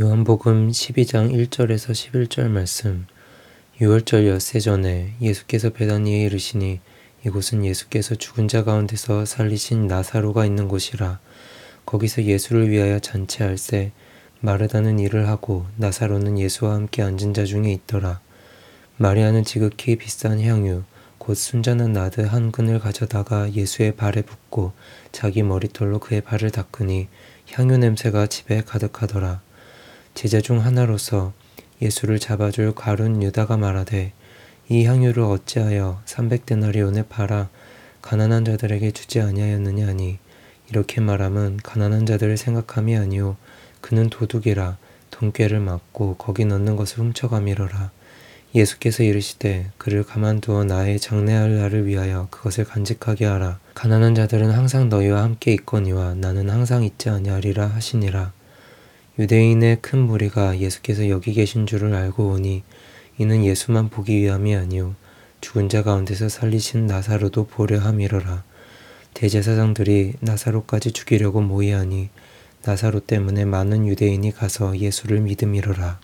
요한복음 12장 1절에서 11절 말씀. 6월절 엿새 전에 예수께서 베다니에 이르시니 이곳은 예수께서 죽은 자 가운데서 살리신 나사로가 있는 곳이라. 거기서 예수를 위하여 잔치할세 마르다는 일을 하고 나사로는 예수와 함께 앉은 자 중에 있더라. 마리아는 지극히 비싼 향유 곧 순전한 나드 한 근을 가져다가 예수의 발에 붓고 자기 머리털로 그의 발을 닦으니 향유 냄새가 집에 가득하더라 제자 중 하나로서 예수를 잡아줄 가룟 유다가 말하되 이 향유를 어찌하여 삼백 데나리온에 팔아 가난한 자들에게 주지 아니하였느냐 하니 이렇게 말함은 가난한 자들을 생각함이 아니오. 그는 도둑이라 돈꾀를 맞고 거기 넣는 것을 훔쳐가미러라. 예수께서 이르시되 그를 가만두어 나의 장래할 날을 위하여 그것을 간직하게 하라. 가난한 자들은 항상 너희와 함께 있거니와 나는 항상 있지 아니하리라 하시니라 유대인의 큰 무리가 예수께서 여기 계신 줄을 알고 오니 이는 예수만 보기 위함이 아니요 죽은 자 가운데서 살리신 나사로도 보려 함이러라. 대제사장들이 나사로까지 죽이려고 모의하니 나사로 때문에 많은 유대인이 가서 예수를 믿음이러라